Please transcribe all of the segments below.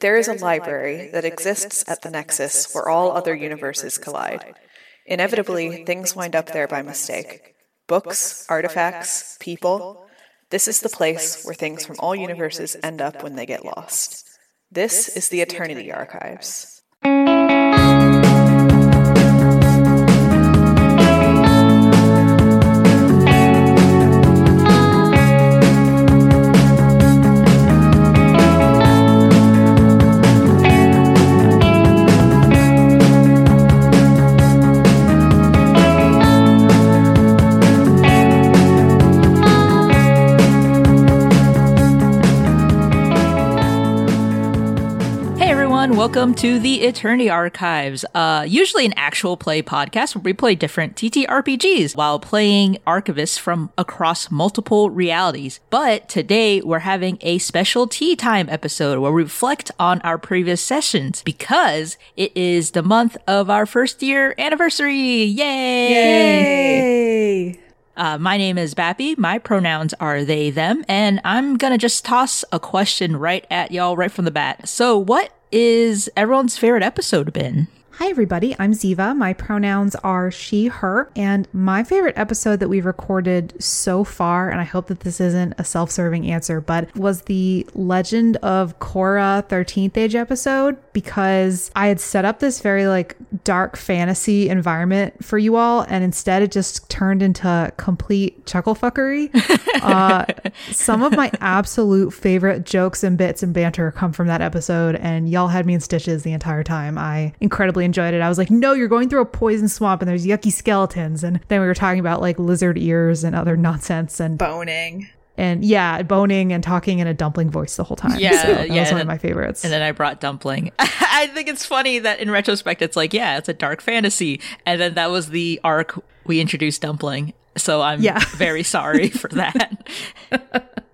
There is a library that exists at the nexus where all other universes collide. Inevitably, things wind up there by mistake. Books, artifacts, people. This is the place where things from all universes end up when they get lost. This is the Eternity Archives. Welcome to the Eternity Archives. Uh, usually an actual play podcast where we play different TTRPGs while playing archivists from across multiple realities. But today we're having a special tea time episode where we reflect on our previous sessions because it is the month of our first year anniversary. Yay! Yay! Uh, my name is Bappy. My pronouns are they, them, and I'm gonna just toss a question right at y'all right from the bat. So, what is everyone's favorite episode been? Hi, everybody. I'm Ziva. My pronouns are she, her. And my favorite episode that we've recorded so far, and I hope that this isn't a self serving answer, but was the Legend of Korra 13th Age episode because I had set up this very like dark fantasy environment for you all, and instead it just turned into complete chuckle fuckery. uh, some of my absolute favorite jokes and bits and banter come from that episode, and y'all had me in stitches the entire time. I incredibly enjoyed it. I was like, no, you're going through a poison swamp and there's yucky skeletons. And then we were talking about like lizard ears and other nonsense and boning. And yeah, boning and talking in a dumpling voice the whole time. Yeah, so that yeah, was one of my favorites. And then I brought Dumpling. I think it's funny that in retrospect, it's like, yeah, it's a dark fantasy. And then that was the arc we introduced Dumpling. So I'm Yeah. very sorry for that.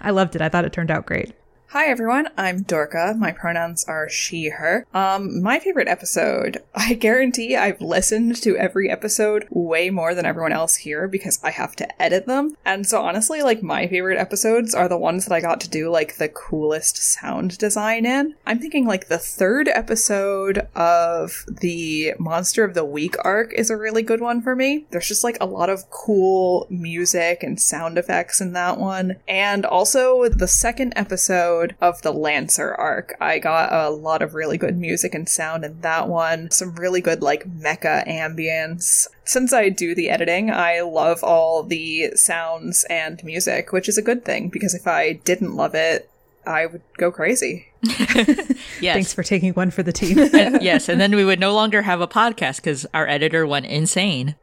I loved it. I thought it turned out great. Hi everyone, I'm Dorca. My pronouns are she, her. Um, my favorite episode, I guarantee I've listened to every episode way more than everyone else here because I have to edit them. And so honestly, like my favorite episodes are the ones that I got to do like the coolest sound design in. I'm thinking like the third episode of the Monster of the Week arc is a really good one for me. There's just like a lot of cool music and sound effects in that one. And also the second episode of the Lancer arc. I got a lot of really good music and sound in that one. Some really good like mecha ambience. Since I do the editing, I love all the sounds and music, which is a good thing because if I didn't love it, I would go crazy. Yes. Thanks for taking one for the team. And- yes. And then we would no longer have a podcast because our editor went insane.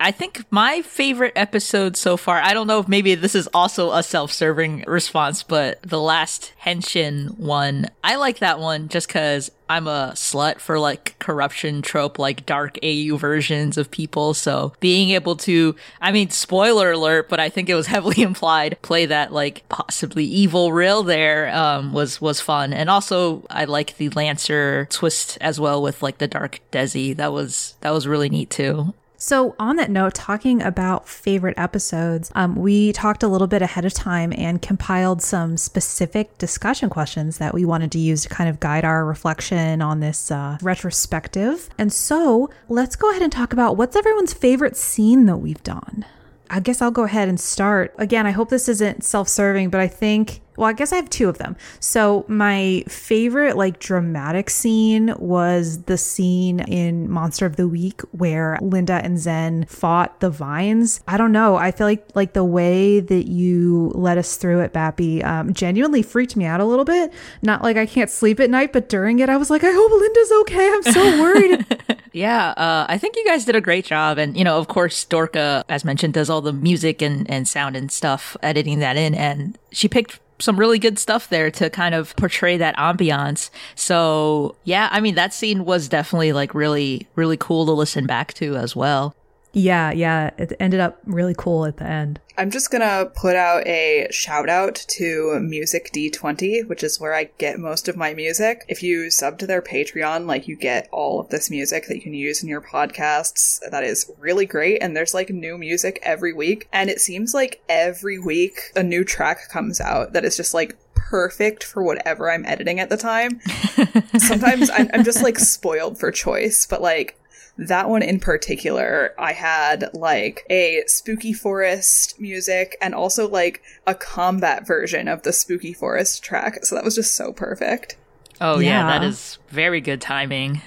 I think my favorite episode so far, I don't know if maybe this is also a self serving response, but the last Henshin one, I like that one just because I'm a slut for like corruption trope, like dark AU versions of people. So being able to, I mean, spoiler alert, but I think it was heavily implied, play that like possibly evil rail there, um, was, was fun. And also I like the Lancer twist as well with like the dark Desi. That was, that was really neat too. So, on that note, talking about favorite episodes, um, we talked a little bit ahead of time and compiled some specific discussion questions that we wanted to use to kind of guide our reflection on this uh, retrospective. And so, let's go ahead and talk about what's everyone's favorite scene that we've done. I guess I'll go ahead and start. Again, I hope this isn't self serving, but I think, well, I guess I have two of them. So, my favorite, like, dramatic scene was the scene in Monster of the Week where Linda and Zen fought the vines. I don't know. I feel like, like, the way that you led us through it, Bappy, um, genuinely freaked me out a little bit. Not like I can't sleep at night, but during it, I was like, I hope Linda's okay. I'm so worried. Yeah, uh, I think you guys did a great job. And, you know, of course, Dorca, as mentioned, does all the music and, and sound and stuff, editing that in. And she picked some really good stuff there to kind of portray that ambiance. So, yeah, I mean, that scene was definitely like really, really cool to listen back to as well. Yeah, yeah. It ended up really cool at the end. I'm just gonna put out a shout out to Music D20, which is where I get most of my music. If you sub to their Patreon, like you get all of this music that you can use in your podcasts. That is really great. And there's like new music every week. And it seems like every week a new track comes out that is just like perfect for whatever I'm editing at the time. Sometimes I'm, I'm just like spoiled for choice, but like that one in particular, I had like a spooky forest music and also like a combat version of the spooky forest track. So that was just so perfect. Oh yeah, Yeah. that is very good timing.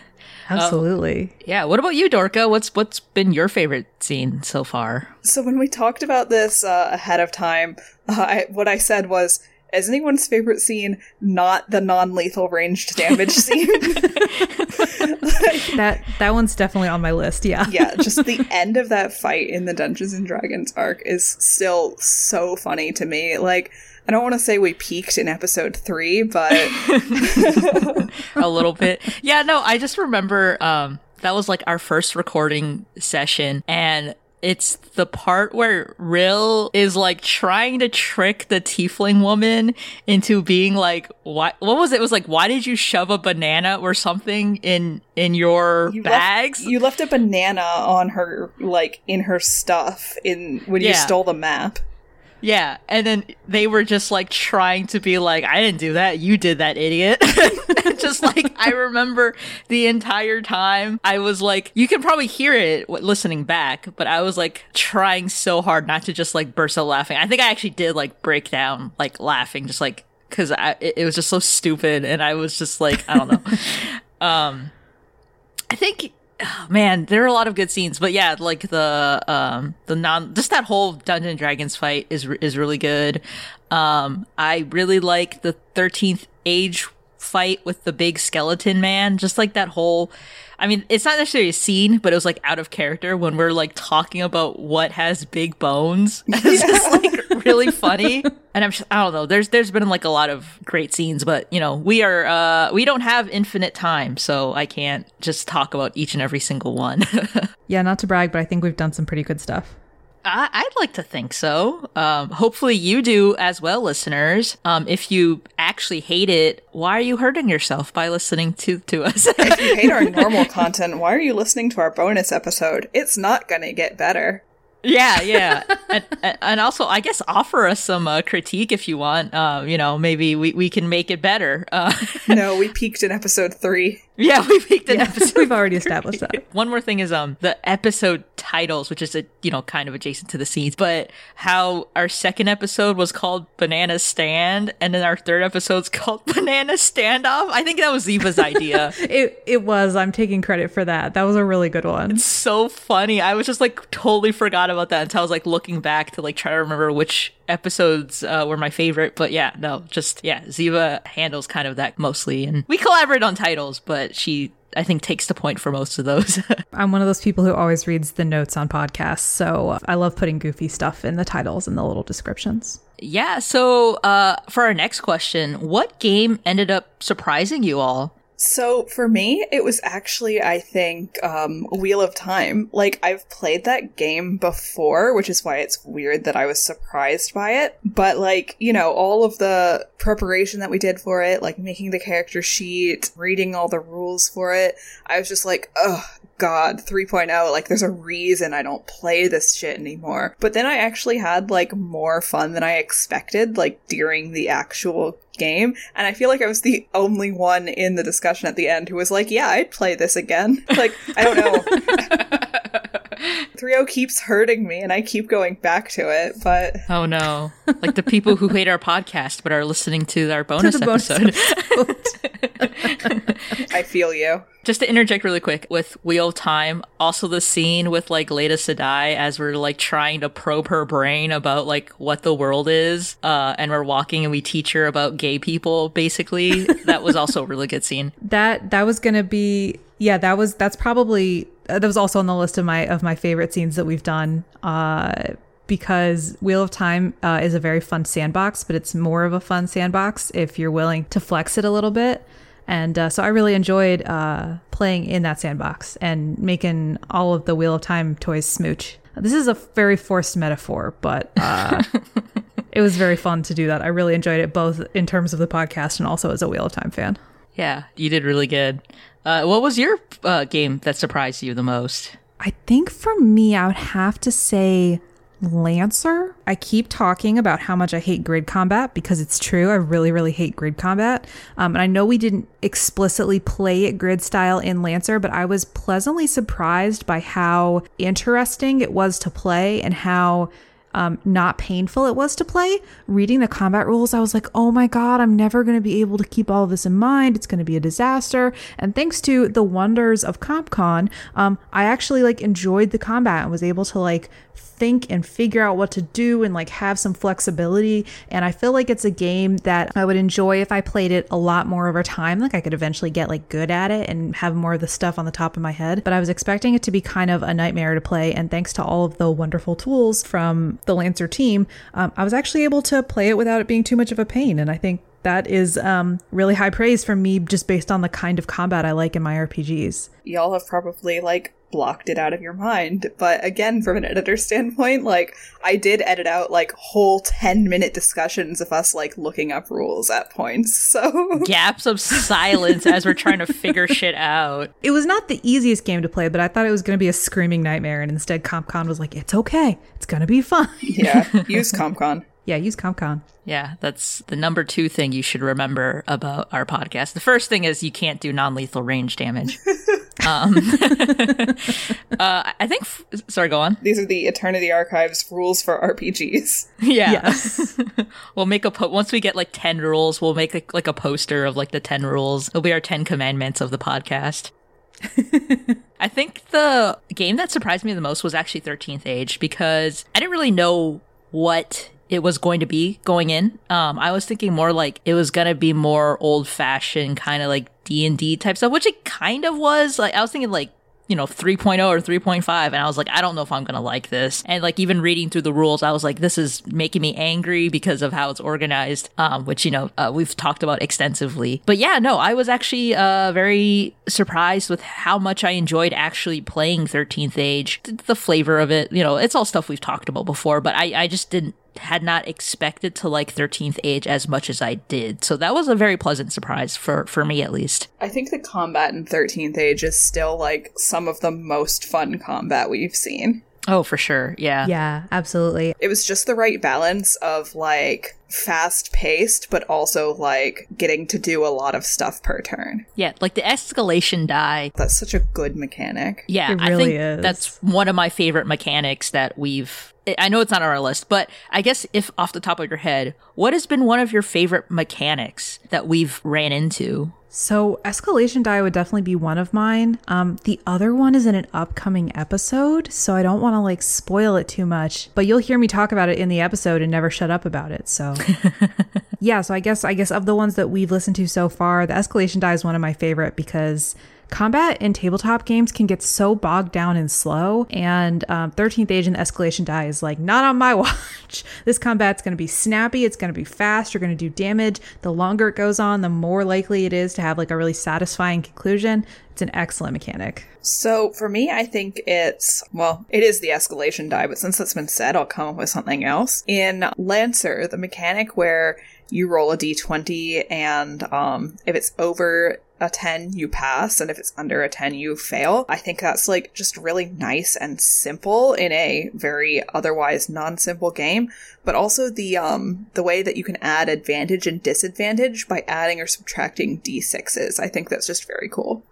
Absolutely. Yeah. What about you, Dorca? What's what's been your favorite scene so far? So when we talked about this uh, ahead of time, uh, I, what I said was, "Is anyone's favorite scene not the non-lethal ranged damage scene?" that that one's definitely on my list. Yeah. yeah, just the end of that fight in the Dungeons and Dragons arc is still so funny to me. Like, I don't want to say we peaked in episode three, but a little bit. Yeah, no, I just remember um that was like our first recording session and it's the part where Rill is like trying to trick the tiefling woman into being like what what was it? It was like why did you shove a banana or something in in your you bags? Left, you left a banana on her, like in her stuff, in when you stole the map. Yeah, and then they were just like trying to be like, I didn't do that, you did that, idiot. just like I remember the entire time I was like, you can probably hear it listening back, but I was like trying so hard not to just like burst out laughing. I think I actually did like break down like laughing, just like because I it, it was just so stupid, and I was just like, I don't know. um, I think oh, man, there are a lot of good scenes, but yeah, like the um the non just that whole Dungeon Dragons fight is is really good. Um I really like the 13th age fight with the big skeleton man, just like that whole I mean, it's not necessarily a scene, but it was like out of character when we're like talking about what has big bones. It's just like really funny. And I'm just, I don't know. There's there's been like a lot of great scenes, but you know, we are uh we don't have infinite time, so I can't just talk about each and every single one. Yeah, not to brag, but I think we've done some pretty good stuff. I, I'd like to think so. Um, hopefully you do as well, listeners. Um, if you actually hate it, why are you hurting yourself by listening to to us? If you hate our normal content, why are you listening to our bonus episode? It's not gonna get better. Yeah, yeah, and, and- and also I guess offer us some uh, critique if you want. Uh, you know, maybe we, we can make it better. Uh, No, we peaked in episode three. yeah, we picked an episode. We've already established that. One more thing is um the episode titles, which is a you know kind of adjacent to the scenes, but how our second episode was called Banana Stand, and then our third episode's called Banana Standoff. I think that was Ziva's idea. It it was. I'm taking credit for that. That was a really good one. It's so funny. I was just like totally forgot about that until I was like looking back to like try to remember which episodes uh, were my favorite. But yeah, no, just yeah, Ziva handles kind of that mostly, and we collaborate on titles, but she I think takes the point for most of those. I'm one of those people who always reads the notes on podcasts, so I love putting goofy stuff in the titles and the little descriptions. yeah. So uh, for our next question, what game ended up surprising you all? So for me, it was actually, I think, um, Wheel of Time. Like, I've played that game before, which is why it's weird that I was surprised by it. But, like, you know, all of the preparation that we did for it, like making the character sheet, reading all the rules for it, I was just like, oh, God, 3.0, like, there's a reason I don't play this shit anymore. But then I actually had, like, more fun than I expected, like, during the actual game. And I feel like I was the only one in the discussion at the end who was like, yeah, I'd play this again. Like, I don't know. 3.0 keeps hurting me and I keep going back to it, but Oh no! Like the people who hate our podcast but are listening to our bonus, the bonus episode. I feel you. Just to interject really quick with Wheel of Time, also the scene with like Leda Sedai as we're like trying to probe her brain about like what the world is, uh, and we're walking and we teach her about gay people. Basically, that was also a really good scene. That that was gonna be yeah. That was that's probably that was also on the list of my of my favorite scenes that we've done. Uh, because Wheel of Time uh, is a very fun sandbox, but it's more of a fun sandbox if you're willing to flex it a little bit. And uh, so I really enjoyed uh, playing in that sandbox and making all of the Wheel of Time toys smooch. This is a very forced metaphor, but uh, it was very fun to do that. I really enjoyed it both in terms of the podcast and also as a Wheel of Time fan. Yeah, you did really good. Uh, what was your uh, game that surprised you the most? I think for me, I would have to say Lancer. I keep talking about how much I hate grid combat because it's true. I really, really hate grid combat. Um, and I know we didn't explicitly play it grid style in Lancer, but I was pleasantly surprised by how interesting it was to play and how um, not painful it was to play. Reading the combat rules, I was like, oh my god, I'm never going to be able to keep all of this in mind. It's going to be a disaster. And thanks to the wonders of CompCon, um, I actually like enjoyed the combat and was able to like think and figure out what to do and like have some flexibility. And I feel like it's a game that I would enjoy if I played it a lot more over time. Like I could eventually get like good at it and have more of the stuff on the top of my head. But I was expecting it to be kind of a nightmare to play. And thanks to all of the wonderful tools from the Lancer team, um, I was actually able to play it without it being too much of a pain. And I think that is um, really high praise from me just based on the kind of combat I like in my RPGs. Y'all have probably like blocked it out of your mind. But again, from an editor standpoint, like I did edit out like whole 10 minute discussions of us like looking up rules at points. So gaps of silence as we're trying to figure shit out. It was not the easiest game to play, but I thought it was going to be a screaming nightmare. And instead, CompCon was like, it's okay. It's going to be fun. yeah. Use CompCon. Yeah, use CompCon. Yeah, that's the number two thing you should remember about our podcast. The first thing is you can't do non lethal range damage. Um, uh, I think. F- sorry, go on. These are the Eternity Archives rules for RPGs. Yeah. Yes. we'll make a po- once we get like ten rules, we'll make like, like a poster of like the ten rules. It'll be our ten commandments of the podcast. I think the game that surprised me the most was actually 13th Age because I didn't really know what it was going to be going in. Um, I was thinking more like it was gonna be more old fashioned kind of like D and D type stuff, which it kind of was. Like I was thinking like you know 3.0 or 3.5 and i was like i don't know if i'm gonna like this and like even reading through the rules i was like this is making me angry because of how it's organized um, which you know uh, we've talked about extensively but yeah no i was actually uh, very surprised with how much i enjoyed actually playing 13th age the flavor of it you know it's all stuff we've talked about before but i, I just didn't had not expected to like 13th age as much as I did. So that was a very pleasant surprise for for me at least. I think the combat in 13th age is still like some of the most fun combat we've seen. Oh, for sure. Yeah. Yeah, absolutely. It was just the right balance of like fast paced, but also like getting to do a lot of stuff per turn. Yeah, like the escalation die. That's such a good mechanic. Yeah, It I think is. that's one of my favorite mechanics that we've. I know it's not on our list, but I guess if off the top of your head, what has been one of your favorite mechanics that we've ran into? So, escalation die would definitely be one of mine. Um, the other one is in an upcoming episode, so I don't want to like spoil it too much. But you'll hear me talk about it in the episode and never shut up about it. So, yeah. So I guess I guess of the ones that we've listened to so far, the escalation die is one of my favorite because combat in tabletop games can get so bogged down and slow. And um, 13th Age and escalation die is like, not on my watch. this combat's going to be snappy. It's going to be fast. You're going to do damage. The longer it goes on, the more likely it is to have like a really satisfying conclusion. It's an excellent mechanic. So for me, I think it's, well, it is the escalation die, but since that's been said, I'll come up with something else. In Lancer, the mechanic where you roll a d20 and um, if it's over a 10 you pass and if it's under a 10 you fail. I think that's like just really nice and simple in a very otherwise non-simple game. But also the um the way that you can add advantage and disadvantage by adding or subtracting d6s i think that's just very cool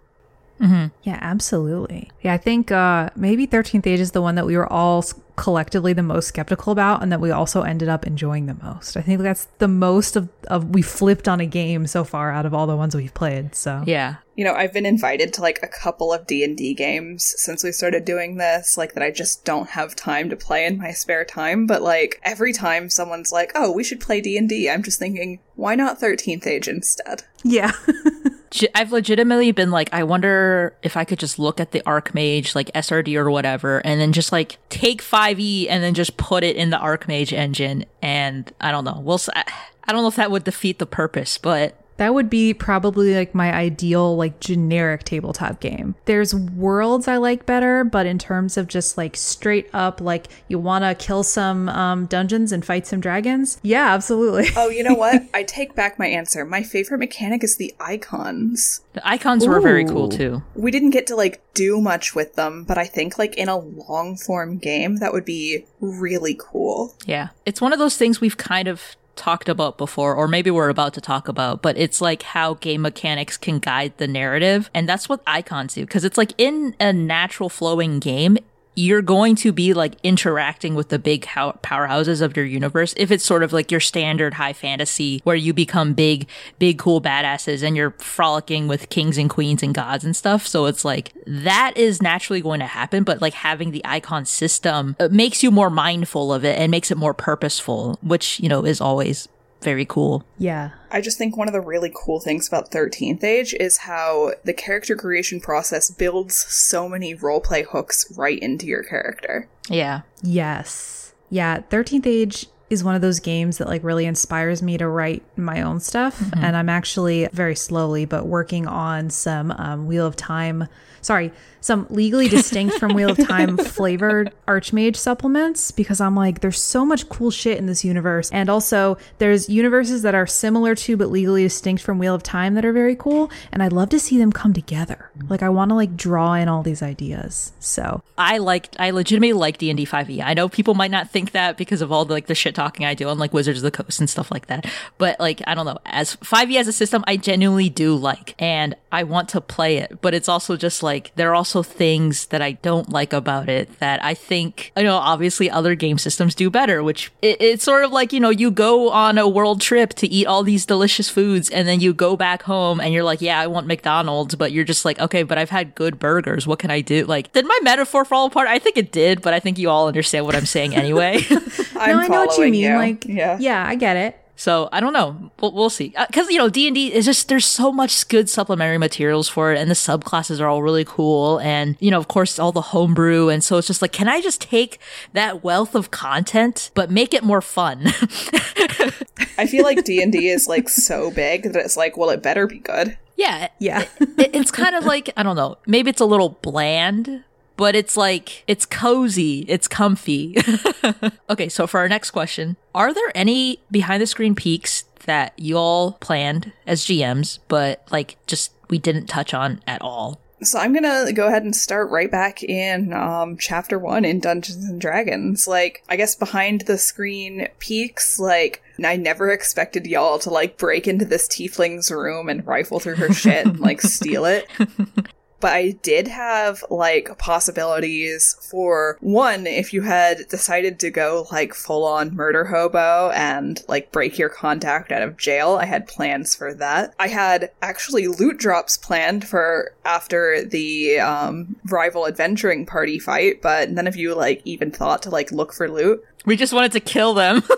Yeah, absolutely. Yeah, I think uh, maybe 13th Age is the one that we were all collectively the most skeptical about and that we also ended up enjoying the most. I think that's the most of, of we flipped on a game so far out of all the ones we've played. So, Yeah. you know i've been invited to like a couple of d&d games since we started doing this like that i just don't have time to play in my spare time but like every time someone's like oh we should play d&d i'm just thinking why not 13th age instead yeah. Ge- I've legitimately been like, I wonder if I could just look at the Archmage, like SRD or whatever, and then just like take 5e and then just put it in the Archmage engine. And I don't know. We'll, I don't know if that would defeat the purpose, but That would be probably like my ideal, like generic tabletop game. There's worlds I like better, but in terms of just like straight up, like you want to kill some um, dungeons and fight some dragons, yeah, absolutely. Oh, you know what? I take back my answer. My favorite mechanic is the icons. The icons were very cool too. We didn't get to like do much with them, but I think like in a long form game that would be really cool. Yeah. It's one of those things we've kind of talked about before, or maybe we're about to talk about, but it's like how game mechanics can guide the narrative. And that's what icons do. Cause it's like in a natural flowing game, you're going to be like interacting with the big powerhouses of your universe. If it's sort of like your standard high fantasy where you become big, big, cool badasses and you're frolicking with kings and queens and gods and stuff. So it's like that is naturally going to happen. But like having the icon system uh, makes you more mindful of it and makes it more purposeful, which, you know, is always very cool. yeah. I just think one of the really cool things about 13th Age is how the character creation process builds so many roleplay hooks right into your character. Yeah. Yes. Yeah. 13th Age is one of those games that like really inspires me to write my own stuff. And I'm actually very slowly, but working on some um, Wheel of Time. Sorry, some legally distinct from Wheel of Time flavored Archmage supplements because I'm like, there's so much cool shit in this universe. And also, there's universes that are similar to but legally distinct from Wheel of Time that are very cool. And I'd love to see them come together. Like, I want to like draw in all these ideas. So, I liked, I legitimately like D and D 5e. I know people might not think that because of all the like the shit talking I do on like Wizards of the Coast and stuff like that. But like, I don't know, as 5e as a system, I genuinely do like, and I want to play it. But it's also just like there are also things that I don't like about it that I think, you know, obviously other game systems do better. Which it, it's sort of like you know, you go on a world trip to eat all these delicious foods, and then you go back home and you're like, yeah, I want McDonald's, but you're just like, okay, but I've had good burgers. What can I do? Like, did my metaphor fall apart? I think it did, but I think you all understand what I'm saying anyway. I'm no, I know what you following mean. Like, yeah. yeah, I get it. So I don't know. We'll, we'll see. Uh, because you know, D and D is just there's so much good supplementary materials for it, and the subclasses are all really cool, and you know, of course, all the homebrew, and so it's just like, can I just take that wealth of content but make it more fun? I feel like D&D is like so big that it's like, well, it better be good. yeah, Yeah. it, it's kind of like I don't know. Maybe it's a little bland. But it's like, it's cozy, it's comfy. okay, so for our next question, are there any behind the screen peeks that you all planned as GMs, but like just we didn't touch on at all? So I'm gonna go ahead and start right back in um, chapter one in Dungeons and Dragons. Like, I guess behind the screen peeks, like, I never expected y'all to like break into this tiefling's room and rifle through her shit and like steal it. But I did have like possibilities for one, if you had decided to go like full on murder hobo and like break your contact out of jail, I had plans for that. I had actually loot drops planned for after the um, rival adventuring party fight, but none of you like even thought to like look for loot. We just wanted to kill them.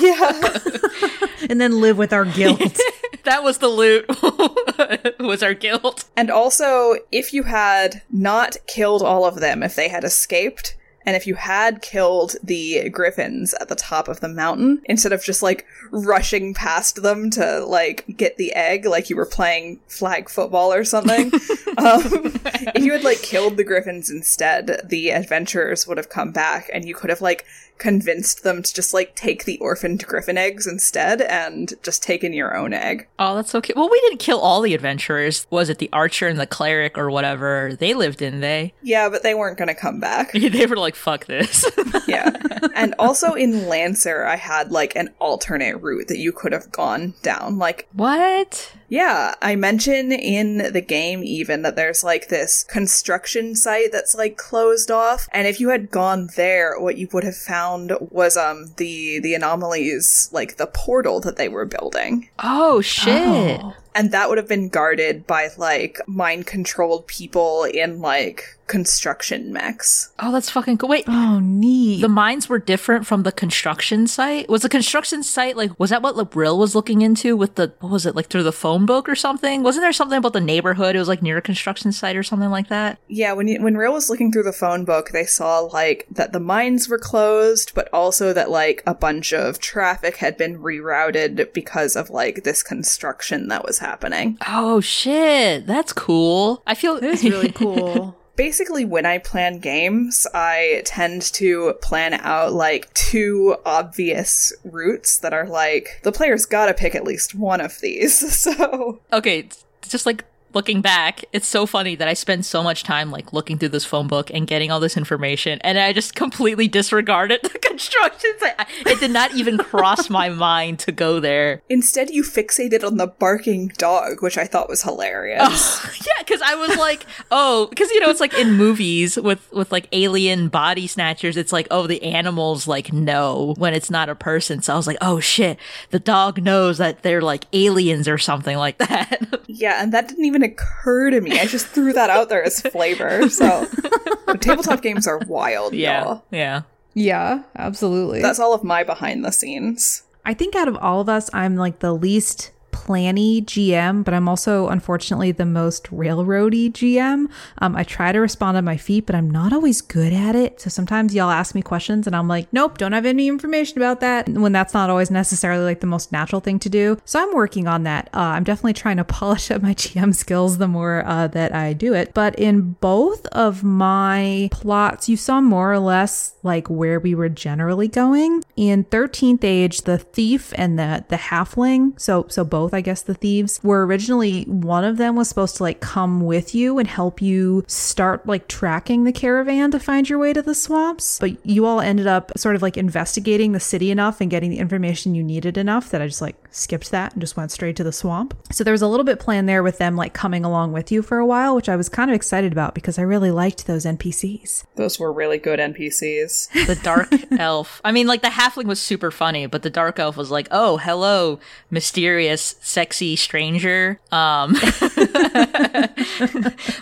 Yeah. and then live with our guilt. that was the loot. was our guilt. And also, if you had not killed all of them, if they had escaped, and if you had killed the griffins at the top of the mountain, instead of just like rushing past them to like get the egg, like you were playing flag football or something, um, if you had like killed the griffins instead, the adventurers would have come back and you could have like convinced them to just like take the orphaned griffin eggs instead and just take in your own egg. Oh, that's okay. Well, we didn't kill all the adventurers. Was it the archer and the cleric or whatever? They lived, didn't they? Yeah, but they weren't gonna come back. they were like, fuck this. yeah. And also in Lancer, I had like an alternate route that you could have gone down. Like, what? Yeah, I mention in the game even that there's like this construction site that's like closed off. And if you had gone there, what you would have found was um the the anomalies, like the portal that they were building. Oh, shit. Oh. And that would have been guarded by like mind controlled people in like construction mechs. Oh, that's fucking cool. Wait, Oh, neat. the mines were different from the construction site. Was the construction site like was that what Labril was looking into with the what was it like through the phone book or something? Wasn't there something about the neighborhood? It was like near a construction site or something like that. Yeah, when you, when Real was looking through the phone book, they saw like that the mines were closed, but also that like a bunch of traffic had been rerouted because of like this construction that was happening. Oh shit, that's cool. I feel That is really cool. Basically, when I plan games, I tend to plan out like two obvious routes that are like the player's gotta pick at least one of these. So, okay, just like looking back, it's so funny that I spend so much time like looking through this phone book and getting all this information, and I just completely disregarded the constructions. I, it did not even cross my mind to go there. instead, you fixated on the barking dog, which I thought was hilarious. yeah, because I was like, oh, because you know it's like in movies with with like alien body snatchers, it's like oh the animals like know when it's not a person. So I was like, oh shit, the dog knows that they're like aliens or something like that. Yeah, and that didn't even occur to me. I just threw that out there as flavor. So, tabletop games are wild, y'all. yeah. yeah, absolutely. That's all of my behind the scenes. I think out of all of us, I'm like the least planny GM, but I'm also unfortunately the most railroady GM. Um, I try to respond on my feet, but I'm not always good at it. So sometimes y'all ask me questions and I'm like, nope, don't have any information about that. When that's not always necessarily like the most natural thing to do. So I'm working on that. Uh, I'm definitely trying to polish up my GM skills the more uh, that I do it. But in both of my plots, you saw more or less like where we were generally going. In 13th Age, the thief and the the halfling, so so both I guess the thieves were originally one of them was supposed to like come with you and help you start like tracking the caravan to find your way to the swamps. But you all ended up sort of like investigating the city enough and getting the information you needed enough that I just like skipped that and just went straight to the swamp. So there was a little bit planned there with them like coming along with you for a while, which I was kind of excited about because I really liked those NPCs. Those were really good NPCs. The dark elf. I mean, like the halfling was super funny, but the dark elf was like, "Oh, hello, mysterious, sexy stranger." Um,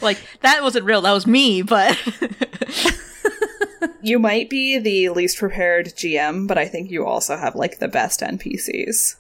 like that wasn't real. That was me, but You might be the least prepared GM, but I think you also have like the best NPCs.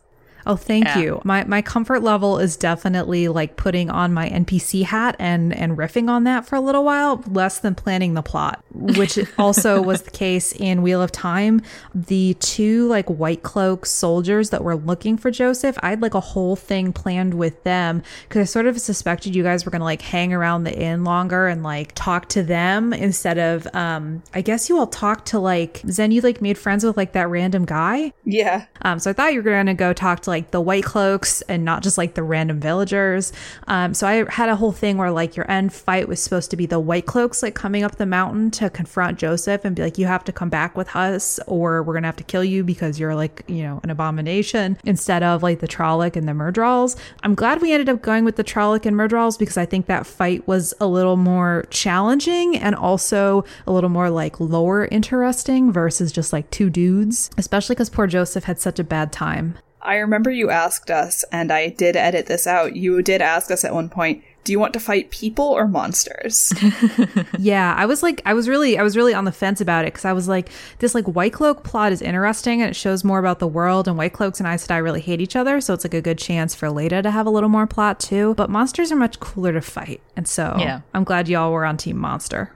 Oh, thank Yeah. you. My my comfort level is definitely like putting on my NPC hat and and riffing on that for a little while, less than planning the plot, which also was the case in Wheel of Time. The two like white cloak soldiers that were looking for Joseph, I had like a whole thing planned with them because I sort of suspected you guys were gonna like hang around the inn longer and like talk to them instead of um I guess you all talked to like Zen you like made friends with like that random guy. Yeah. Um, so I thought you were going to go talk to like the white cloaks and not just like the random villagers. Um, so I had a whole thing where like your end fight was supposed to be the white cloaks like coming up the mountain to confront Joseph and be like, you have to come back with us or we're to have to kill you because you're like, you know, an abomination instead of like the Trolloc and the Myrddraals. I'm glad we ended up going with the Trolloc and Myrddraals because I think that fight was a little more challenging and also a little more like lower interesting versus just like two dudes, especially because poor Joseph had such a bad time. I remember you asked us, and I did edit this out. You did ask us at one point, do you want to fight people or monsters? yeah, I was like, I was really, I was really on the fence about it because I was like, this like White Cloak plot is interesting and it shows more about the world. And White Cloaks and Aes Sedai really hate each other, so it's like a good chance for Leda to have a little more plot too. But monsters are much cooler to fight, and so Yeah. I'm glad y'all were on Team Monster.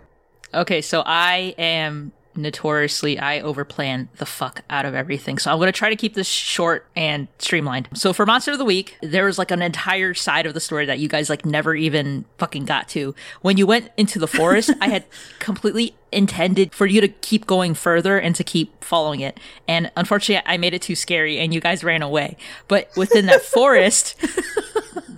okay. So I am notoriously I overplan the fuck out of everything. So I'm going to try to keep this short and streamlined. So for Monster of the Week, there was like an entire side of the story that you guys like never even fucking got to. When you went into the forest, I had completely intended for you to keep going further and to keep following it. And unfortunately, I made it too scary and you guys ran away. But within that forest,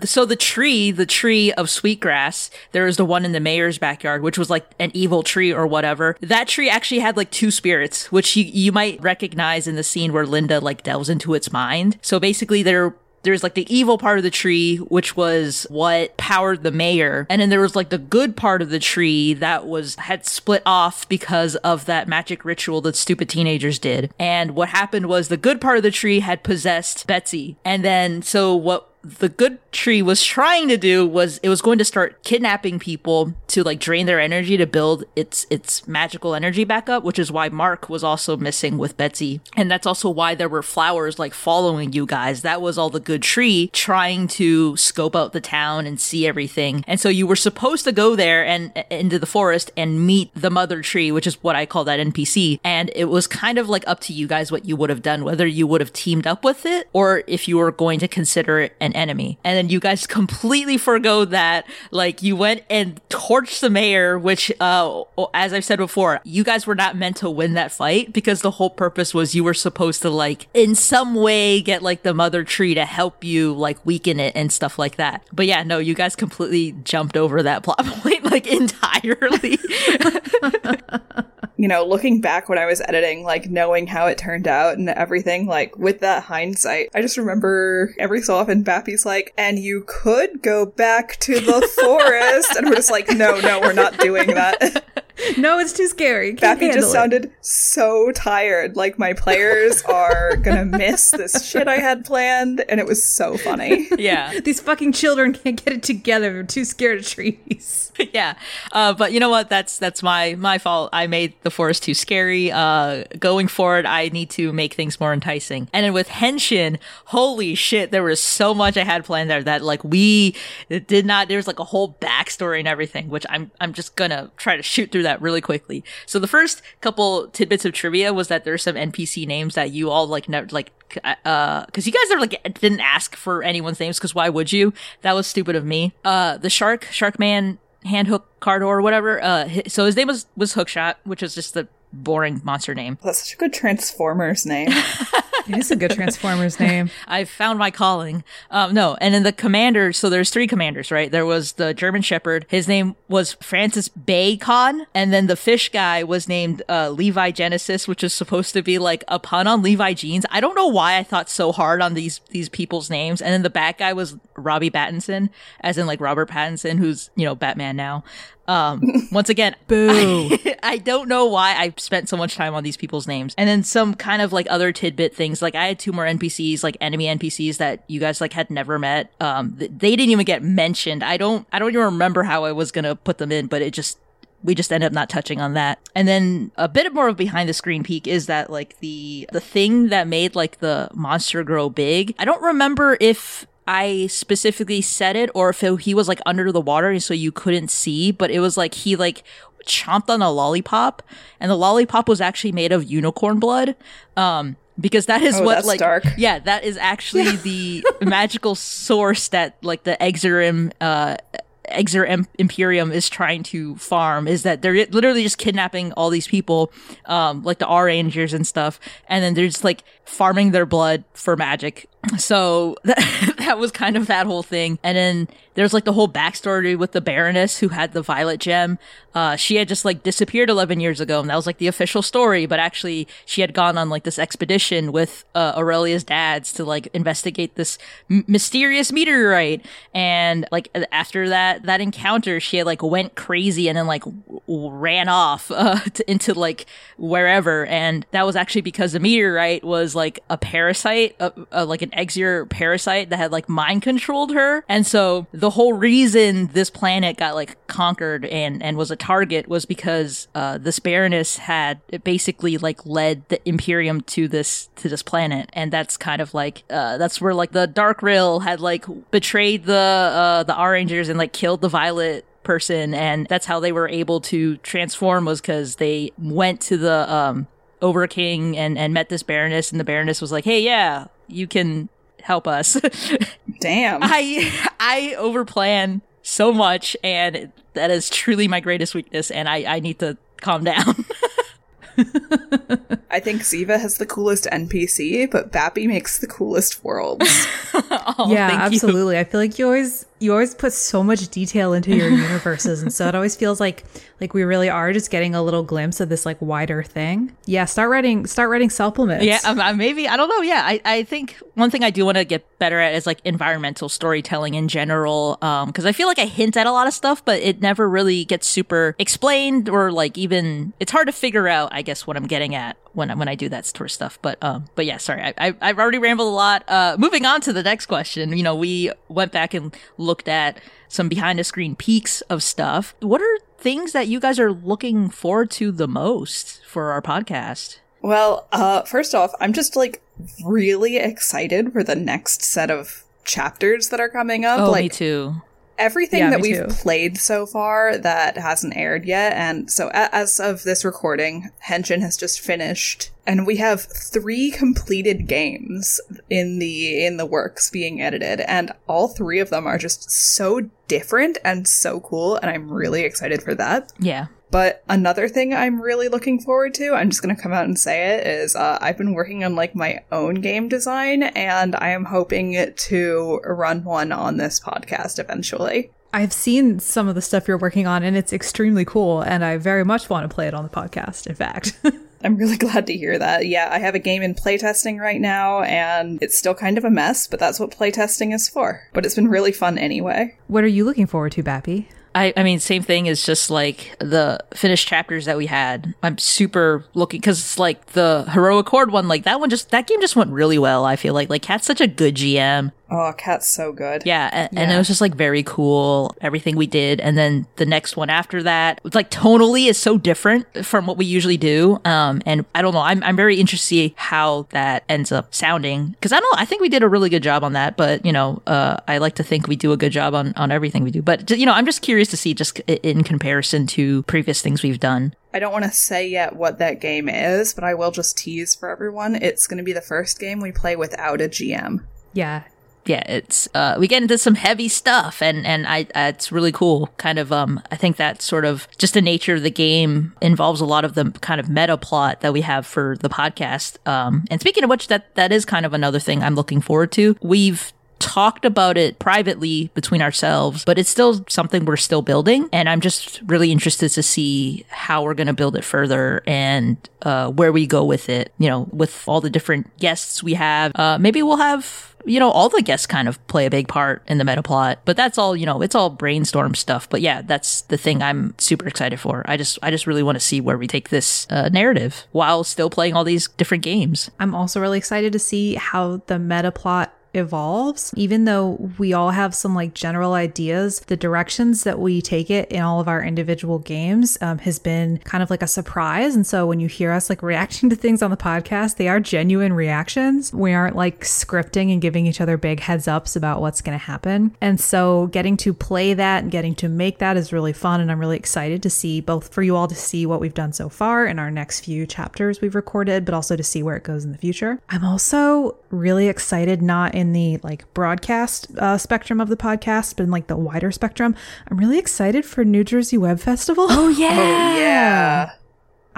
so the tree, the tree of sweetgrass, there was the one in the mayor's backyard, which was like an evil tree or whatever. That tree actually had like two spirits, which you, you might recognize in the scene where Linda like delves into its mind. So basically there there's like the evil part of the tree, which was what powered the mayor. And then there was like the good part of the tree that was had split off because of that magic ritual that stupid teenagers did. And what happened was the good part of the tree had possessed Betsy. And then so what the good tree was trying to do was it was going to start kidnapping people to like drain their energy to build its its magical energy back up, which is why Mark was also missing with Betsy. And that's also why there were flowers like following you guys. That was all the good tree trying to scope out the town and see everything. And so you were supposed to go there and into the forest and meet the mother tree, which is what I call that NPC. And it was kind of like up to you guys what you would have done, whether you would have teamed up with it or if you were going to consider it an enemy. And then you guys completely forgo that. Like you went and torched the mayor, which, uh, as I've said before, you guys were not meant to win that fight because the whole purpose was you were supposed to like in some way get like the mother tree to help you like weaken it and stuff like that. But yeah, no, you guys completely jumped over that plot point like entirely. you know, looking back when I was editing, like knowing how it turned out and everything, like with that hindsight, I just remember every so often Bappy's like, and you could go back to the forest. And we're just like, no, no, we're not doing that. no, it's too scary. Can't Bappy just it. sounded so tired. Like my players are gonna miss this shit I had planned, and it was so funny. yeah. These fucking children can't get it together. They're too scared of trees. yeah. Uh, but you know what? That's that's my my fault. I made the forest too scary. Uh, going forward, I need to make things more enticing. And then with Henshin, holy shit, there was so much I had planned there that like we did not. There was like a whole backstory and everything, which I'm I'm just gonna try to shoot through that really quickly. So the first couple tidbits of trivia was that there's some NPC names that you all like never like uh because you guys never like didn't ask for anyone's names because why would you that was stupid of me uh the shark shark man hand hook cardor or whatever uh so his name was was hookshot which was just the boring monster name That's such a good Transformers name. It is a good Transformers name. I found my calling. Um, no, and then the commander. So there's three commanders, right? There was the German Shepherd. His name was Francis Bacon, and then the fish guy was named uh, Levi Genesis, which is supposed to be like a pun on Levi jeans. I don't know why I thought so hard on these these people's names. And then the bat guy was Robbie Pattinson, as in like Robert Pattinson, who's you know Batman now. Um, once again, Boo. I, I don't know why I spent so much time on these people's names. And then some kind of like other tidbit things. Like I had two more NPCs, like enemy NPCs that you guys like had never met. Um, th- they didn't even get mentioned. I don't, I don't even remember how I was gonna put them in, but it just, we just end up not touching on that. And then a bit more of behind the screen peek is that like the the thing that made like the monster grow big. I don't remember if I specifically said it or if it, he was like under the water and so you couldn't see, but it was like he like chomped on a lollipop and the lollipop was actually made of unicorn blood. Um because that is Oh, what like dark. yeah that is actually the magical source that like the Exerim uh Exer Im- Imperium is trying to farm is that they're literally just kidnapping all these people, um, like the R Rangers and stuff, and then they're just like farming their blood for magic. So that, that was kind of that whole thing. And then there's like the whole backstory with the Baroness who had the violet gem. Uh, she had just like disappeared 11 years ago, and that was like the official story. But actually, she had gone on like this expedition with uh, Aurelia's dads to like investigate this m- mysterious meteorite. And like after that that encounter, she had like went crazy and then like w- ran off uh, to, into like wherever. And that was actually because the meteorite was like a parasite, uh, uh, like an Exir parasite that had like mind controlled her. And so the whole reason this planet got like conquered and and was a target was because uh, this Baroness had basically like led the Imperium to this to this planet, and that's kind of like uh, that's where like the Dark Rail had like betrayed the uh, the Rangers and like killed the Violet person, and that's how they were able to transform was because they went to the um Overking and and met this Baroness, and the Baroness was like, hey, yeah, you can help us. Damn. I I overplan so much, and that is truly my greatest weakness, and I I need to calm down. I think Ziva has the coolest NPC, but Bappy makes the coolest worlds. Oh, yeah, thank you. absolutely. I feel like you always you always put so much detail into your universes, and so it always feels like like we really are just getting a little glimpse of this like wider thing. Yeah, start writing start writing supplements. Yeah, um, uh, maybe I don't know. Yeah, I, I think one thing I do want to get better at is like environmental storytelling in general. Um, because I feel like I hint at a lot of stuff, but it never really gets super explained or like even it's hard to figure out. I guess what I'm getting at when I, when I do that sort of stuff. But um, but yeah, sorry, I, I I've already rambled a lot. Uh, moving on to the next question. You know, we went back and looked at some behind the screen peeks of stuff. What are things that you guys are looking forward to the most for our podcast? Well, uh, first off, I'm just like really excited for the next set of chapters that are coming up. Oh, like me too. Everything Yeah, that we've too. played so far that hasn't aired yet. And so, a- as of this recording, Henshin has just finished, and we have three completed games in the in the works being edited, and all three of them are just so different and so cool. And I'm really excited for that. Yeah. But another thing I'm really looking forward to, I'm just going to come out and say it, is uh, I've been working on like my own game design and I am hoping to run one on this podcast eventually. I've seen some of the stuff you're working on and it's extremely cool and I very much want to play it on the podcast, in fact. I'm really glad to hear that. Yeah, I have a game in playtesting right now and it's still kind of a mess, but that's what playtesting is for. But it's been really fun anyway. what are you looking forward to, Bappy? I, I mean, same thing is just like the finished chapters that we had. I'm super looking because it's like the heroic horde one, like that one just that game just went really well. I feel like like Cat's such a good GM. Oh, Cat's so good. Yeah, and, and it was just like very cool everything we did, and then the next one after that, it's like tonally is so different from what we usually do. Um, and I don't know, I'm I'm very interested to see how that ends up sounding because I don't, I think we did a really good job on that, but you know, uh, I like to think we do a good job on on everything we do, but you know, I'm just curious to see just in comparison to previous things we've done. I don't want to say yet what that game is, but I will just tease for everyone. It's going to be the first game we play without a GM. Yeah. Yeah, it's uh, we get into some heavy stuff, and and I uh, it's really cool. Kind of, um, I think that sort of just the nature of the game involves a lot of the kind of meta plot that we have for the podcast. Um, and speaking of which, that that is kind of another thing I'm looking forward to. We've talked about it privately between ourselves, but it's still something we're still building. And I'm just really interested to see how we're going to build it further and uh, where we go with it. You know, with all the different guests we have, uh, maybe we'll have you know, all the guests kind of play a big part in the meta plot, but that's all, you know, it's all brainstorm stuff. But yeah, that's the thing I'm super excited for. I just, I just really want to see where we take this uh, narrative while still playing all these different games. I'm also really excited to see how the meta plot evolves. Even though we all have some like general ideas, the directions that we take it in all of our individual games um, has been kind of like a surprise. And so when you hear us like reacting to things on the podcast, they are genuine reactions. We aren't like scripting and giving each other big heads ups about what's going to happen. And so getting to play that and getting to make that is really fun. And I'm really excited to see both for you all to see what we've done so far in our next few chapters we've recorded, but also to see where it goes in the future. I'm also really excited, not in the like broadcast uh, spectrum of the podcast, but in like the wider spectrum. I'm really excited for New Jersey Web Festival. Oh, yeah. Oh, yeah.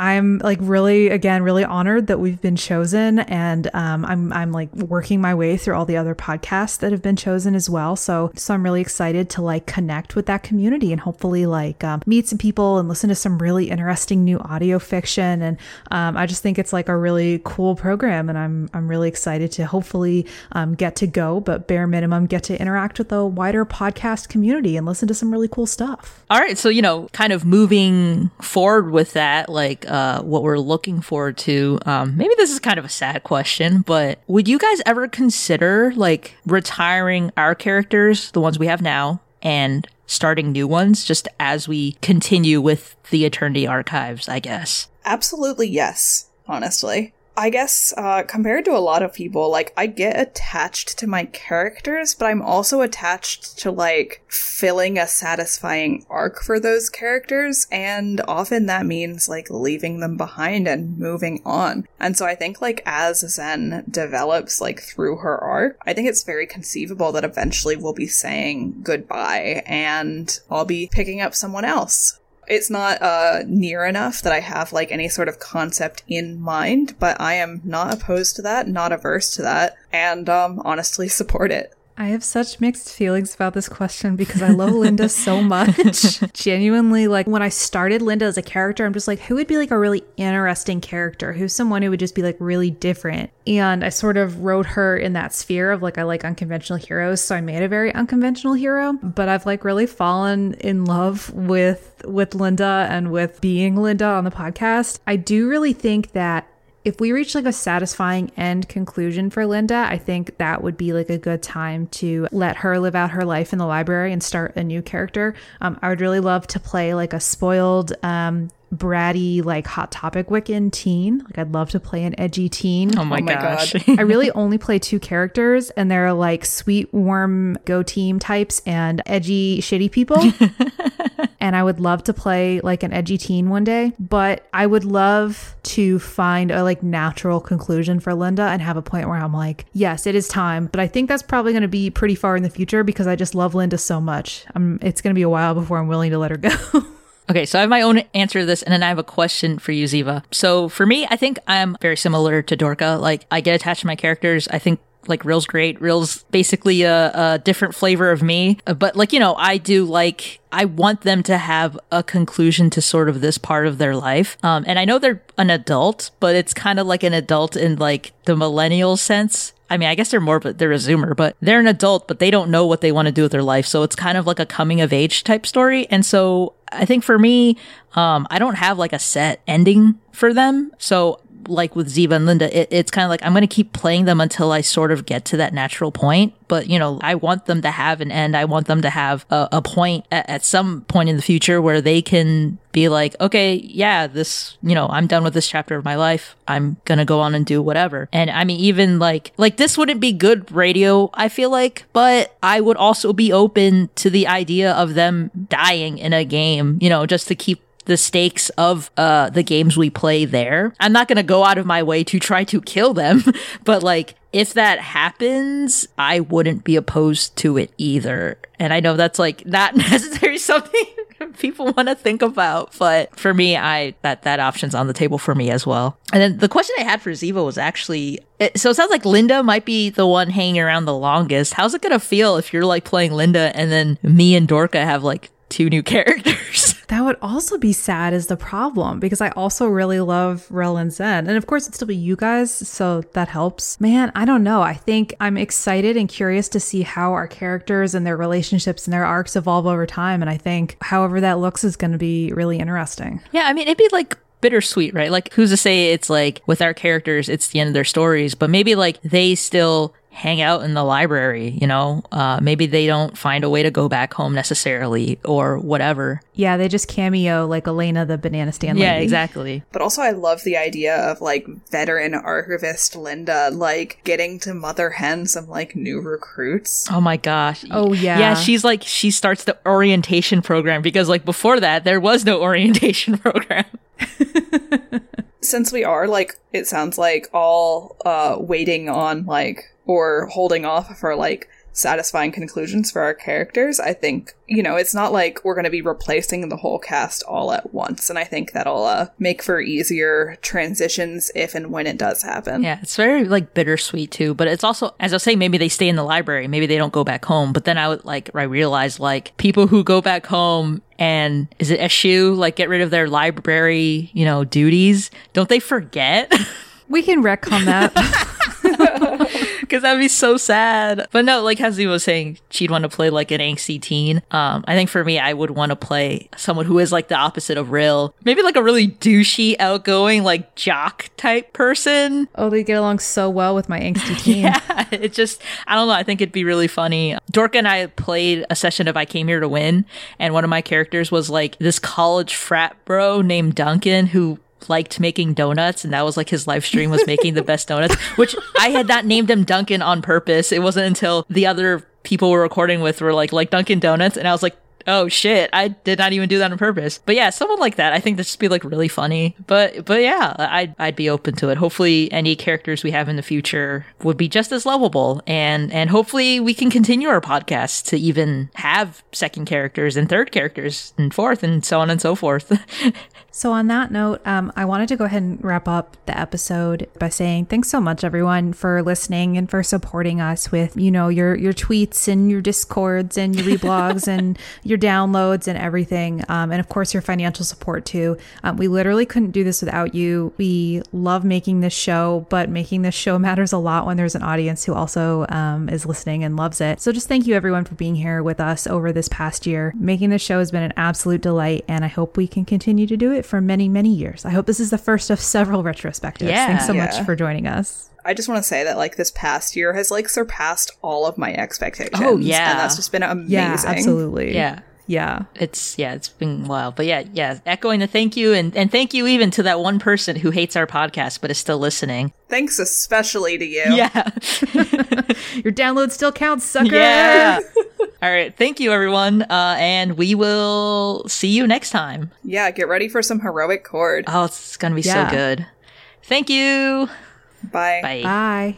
I'm like really again really honored that we've been chosen and um, I'm I'm like working my way through all the other podcasts that have been chosen as well so so I'm really excited to like connect with that community and hopefully like um, meet some people and listen to some really interesting new audio fiction and um, I just think it's like a really cool program and I'm I'm really excited to hopefully um, get to go but bare minimum get to interact with the wider podcast community and listen to some really cool stuff. All right. So, you know, kind of moving forward with that, like uh, what we're looking forward to, um, maybe this is kind of a sad question, but would you guys ever consider like retiring our characters, the ones we have now, and starting new ones just as we continue with the Eternity archives, I guess? Absolutely yes, honestly. I guess uh, compared to a lot of people, like I get attached to my characters, but I'm also attached to like filling a satisfying arc for those characters, and often that means like leaving them behind and moving on. And so I think like as Zen develops like through her arc, I think it's very conceivable that eventually we'll be saying goodbye and I'll be picking up someone else it's not uh near enough that I have like any sort of concept in mind, but I am not opposed to that, not averse to that, and um honestly support it. I have such mixed feelings about this question because I love Linda so much. Genuinely, like when I started Linda as a character, I'm just like, who would be like a really interesting character? Who's someone who would just be like really different? And I sort of wrote her in that sphere of like, I like unconventional heroes. So I made a very unconventional hero, but I've like really fallen in love with, with Linda and with being Linda on the podcast. I do really think that if we reach like a satisfying end conclusion for Linda, I think that would be like a good time to let her live out her life in the library and start a new character. Um, I would really love to play like a spoiled, um, bratty, like hot topic Wiccan teen. Like I'd love to play an edgy teen. Oh my, Oh my gosh. I really only play two characters, and they're like sweet, warm, go team types and edgy, shitty people. and I would love to play like an edgy teen one day, but I would love to find a like natural conclusion for Linda and have a point where I'm like, yes, it is time. But I think that's probably going to be pretty far in the future because I just love Linda so much. I'm, it's going to be a while before I'm willing to let her go. Okay, so I have my own answer to this, and then I have a question for you, Ziva. So for me, I think I'm very similar to Dorca. Like, I get attached to my characters. I think like Rel's great. Rel's basically a, a different flavor of me. Uh, But like, you know, I do like, I want them to have a conclusion to sort of this part of their life. Um, and I know they're an adult, but it's kind of like an adult in like the millennial sense. I mean, I guess they're more, but they're a Zoomer, but they're an adult, but they don't know what they want to do with their life. So it's kind of like a coming of age type story. And so I think for me, um, I don't have like a set ending for them. So like with Ziva and Linda, it, it's kind of like I'm going to keep playing them until I sort of get to that natural point. But, you know, I want them to have an end. I want them to have a, a point at, at some point in the future where they can be like, okay, yeah, this, you know, I'm done with this chapter of my life. I'm going to go on and do whatever. And I mean, even like, like this wouldn't be good radio, I feel like, but I would also be open to the idea of them dying in a game, you know, just to keep the stakes of uh the games we play there. I'm not going to go out of my way to try to kill them, but like if that happens, I wouldn't be opposed to it either. And I know that's like not necessarily something people want to think about, but for me, I that that option's on the table for me as well. And then the question I had for Ziva was actually it, so it sounds like Linda might be the one hanging around the longest. How's it to feel if you're like playing Linda and then me and Dorca have like two new characters? That would also be sad is the problem because I also really love Rel and Zen. And of course it'd still be you guys, so that helps. Man, I don't know. I think I'm excited and curious to see how our characters and their relationships and their arcs evolve over time. And I think however that looks is gonna be really interesting. Yeah, I mean, it'd be like bittersweet, right? Like, who's to say it's like with our characters, it's the end of their stories, but maybe like they still hang out in the library, you know? Uh, maybe they don't find a way to go back home necessarily or whatever. Yeah, they just cameo like Elena the banana stand Yeah, lady. exactly. But also, I love the idea of like veteran archivist Linda like getting to mother hen some like new recruits. Oh my gosh. Oh, yeah. Yeah, she's like, she starts the orientation program because like before that, there was no orientation program. Since we are like, it sounds like all uh waiting on like or holding off for like satisfying conclusions for our characters. I think, you know, it's not like we're going to be replacing the whole cast all at once. And I think that'll uh, make for easier transitions if and when it does happen. Yeah, it's very like bittersweet too. But it's also, as I was saying, maybe they stay in the library, maybe they don't go back home. But then I would like, I realized like people who go back home and is it eschew like get rid of their library, you know, duties? Don't they forget? We can retcon that. Because that'd be so sad. But no, like Hazu was saying, she'd want to play like an angsty teen. Um, I think for me, I would want to play someone who is like the opposite of Rel, Maybe like a really douchey, outgoing, like jock type person. oh, they get along so well with my angsty teen. Yeah, it just, I don't know. I think it'd be really funny. Dorca and I played a session of I Came Here to Win, and one of my characters was like this college frat bro named Duncan who liked making donuts and that was like his live stream was making the best donuts which i had not named him duncan on purpose. It wasn't until the other people we're recording with were like like dunkin donuts? And i was like oh shit. I did not even do that on purpose. But yeah someone like that i think this just be like really funny. But but yeah i'd i'd be open to it. Hopefully any characters we have in the future would be just as lovable. And and hopefully we can continue our podcast to even have second characters and third characters and fourth and so on and so forth. So, on that note, um, I wanted to go ahead and wrap up the episode by saying thanks so much, everyone, for listening and for supporting us with, you know, your your tweets and your discords and your reblogs and your downloads and everything. Um, and of course, your financial support too. Um, we literally couldn't do this without you. We love making this show, but making this show matters a lot when there's an audience who also um, is listening and loves it. So just thank you everyone for being here with us over this past year. Making this show has been an absolute delight, and I hope we can continue to do it for many, many years. I hope this is the first of several retrospectives. Yeah. Thanks so Yeah. much for joining us. I just want to say that like this past year has like surpassed all of my expectations. Oh, yeah. and that's just been amazing. Yeah, absolutely. Yeah. Yeah. It's yeah, it's been wild. But yeah, yeah, echoing the thank you and, and thank you even to that one person who hates our podcast but is still listening. Thanks especially to you. Yeah. Your download still counts, sucker. yeah. All right. Thank you everyone. Uh and we will see you next time. Yeah, get ready for some heroic chord. Oh, it's going to be Yeah. so good. Thank you. Bye. Bye. Bye.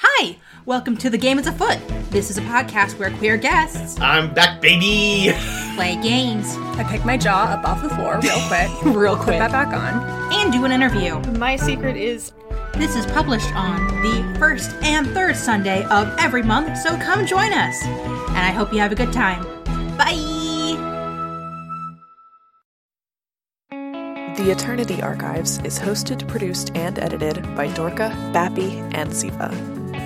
Hi, welcome to The Game is Afoot. This is a podcast where queer guests I'm back, baby. play games I pick my jaw up off the floor real quick. real Put quick that back on. and do an interview. My secret is This is published on the first and third Sunday of every month, so come join us. And I hope you have a good time. Bye! The Eternity Archives is hosted, produced, and edited by Dorca, Bappy, and Ziva.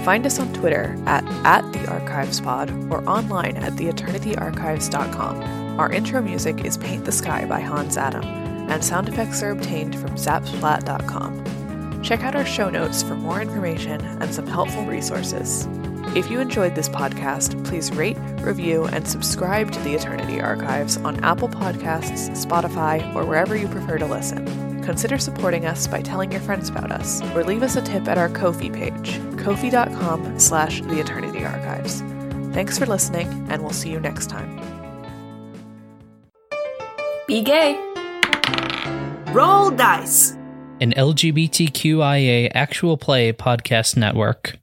Find us on Twitter at, at TheArchivesPod or online at theeternityarchives.com. Our intro music is Paint the Sky by Hans Atom, and sound effects are obtained from zapsplat.com. Check out our show notes for more information and some helpful resources. If you enjoyed this podcast, please rate, review, and subscribe to the Eternity Archives on Apple Podcasts, Spotify, or wherever you prefer to listen. Consider supporting us by telling your friends about us, or leave us a tip at our Ko-fi page, kofi.com slash the Eternity Archives. Thanks for listening, and we'll see you next time. be gay. Roll dice. an LGBTQIA actual play podcast network.